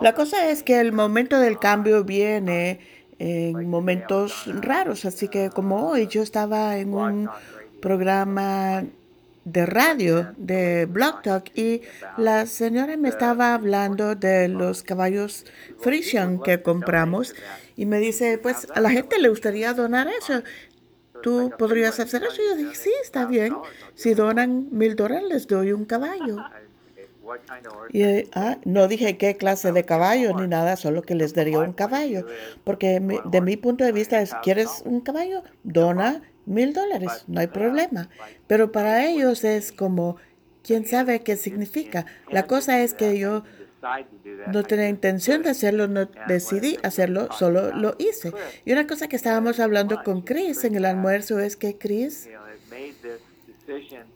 La cosa es que el momento del cambio viene en momentos raros, así que como hoy yo estaba en un programa de radio, de Blog Talk, y la señora me estaba hablando de los caballos Frisian que compramos y me dice, pues a la gente le gustaría donar eso. ¿Tú podrías hacer eso? Y yo dije, sí, está bien. Si donan mil dólares, les doy un caballo. Y ah, no dije qué clase de caballo ni nada, solo que les daría un caballo. Porque de mi punto de vista es, ¿quieres un caballo? Dona mil dólares, no hay problema. Pero para ellos es como, ¿quién sabe qué significa? La cosa es que yo no tenía intención de hacerlo, no decidí hacerlo, solo lo hice. Y una cosa que estábamos hablando con Chris en el almuerzo es que Chris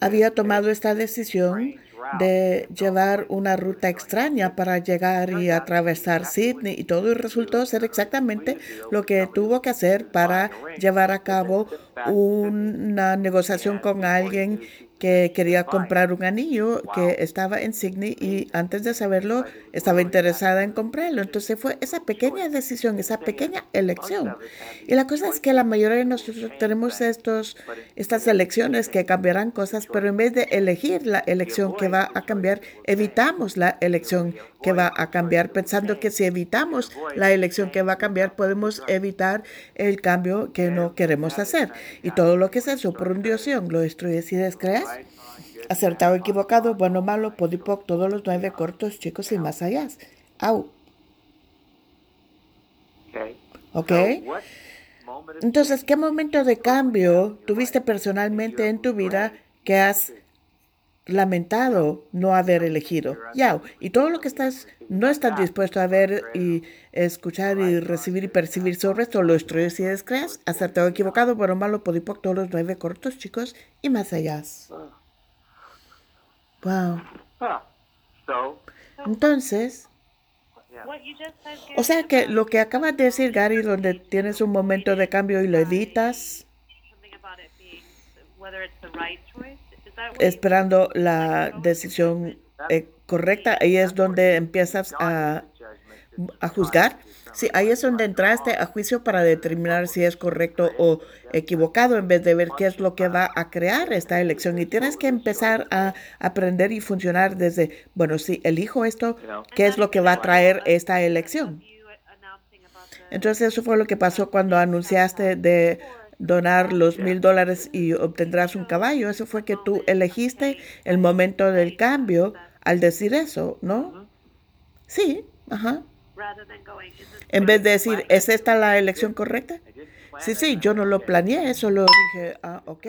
había tomado esta decisión de llevar una ruta extraña para llegar y atravesar Sydney y todo y resultó ser exactamente lo que tuvo que hacer para llevar a cabo una negociación con alguien que quería comprar un anillo que estaba en Sydney y antes de saberlo estaba interesada en comprarlo. Entonces fue esa pequeña decisión, esa pequeña elección. Y la cosa es que la mayoría de nosotros tenemos estos, estas elecciones que cambiarán cosas, pero en vez de elegir la elección que va a cambiar, evitamos la elección que va a cambiar, pensando que si evitamos la elección que va a cambiar, podemos evitar el cambio que no queremos hacer. Y todo lo que es eso, por un diosión, lo destruyes y descreas. Acertado, equivocado, bueno, malo, podipoc, todos los nueve cortos, chicos y más allá. Au. ¿Ok? Entonces, ¿qué momento de cambio tuviste personalmente en tu vida que has lamentado no haber elegido. Ya, y todo lo que estás, no estás dispuesto a ver y escuchar y recibir y percibir sobre esto, lo destruyes y descreas, acertado equivocado, bueno, malo, podipoc, todos los nueve cortos, chicos, y más allá. Wow. Entonces, o sea que lo que acabas de decir, Gary, donde tienes un momento de cambio y lo evitas, esperando la decisión eh, correcta, ahí es donde empiezas a, a juzgar. Sí, ahí es donde entraste a juicio para determinar si es correcto o equivocado en vez de ver qué es lo que va a crear esta elección. Y tienes que empezar a aprender y funcionar desde, bueno, si elijo esto, ¿qué es lo que va a traer esta elección? Entonces eso fue lo que pasó cuando anunciaste de donar los mil dólares y obtendrás un caballo. Eso fue que tú elegiste el momento del cambio al decir eso, ¿no? Sí, ajá. En vez de decir, ¿es esta la elección correcta? Sí, sí, yo no lo planeé, solo dije, ah, ok,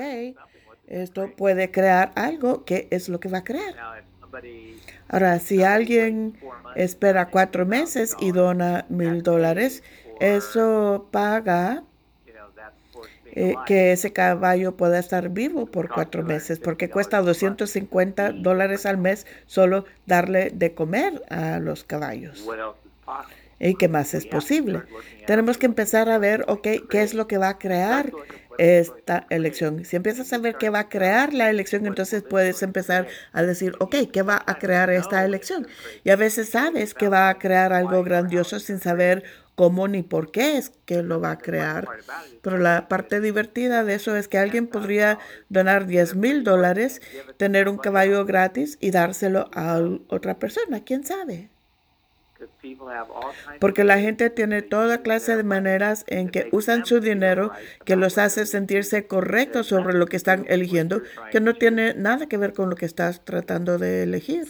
esto puede crear algo, ¿qué es lo que va a crear? Ahora, si alguien espera cuatro meses y dona mil dólares, eso paga eh, que ese caballo pueda estar vivo por cuatro meses, porque cuesta 250 dólares al mes solo darle de comer a los caballos. ¿Y qué más es posible? Tenemos que empezar a ver, ok, qué es lo que va a crear esta elección. Si empiezas a ver qué va a crear la elección, entonces puedes empezar a decir, ok, ¿qué va a crear esta elección? Y a veces sabes que va a crear algo grandioso sin saber cómo ni por qué es que lo va a crear. Pero la parte divertida de eso es que alguien podría donar 10 mil dólares, tener un caballo gratis y dárselo a otra persona. ¿Quién sabe? Porque la gente tiene toda clase de maneras en que usan su dinero que los hace sentirse correctos sobre lo que están eligiendo, que no tiene nada que ver con lo que estás tratando de elegir.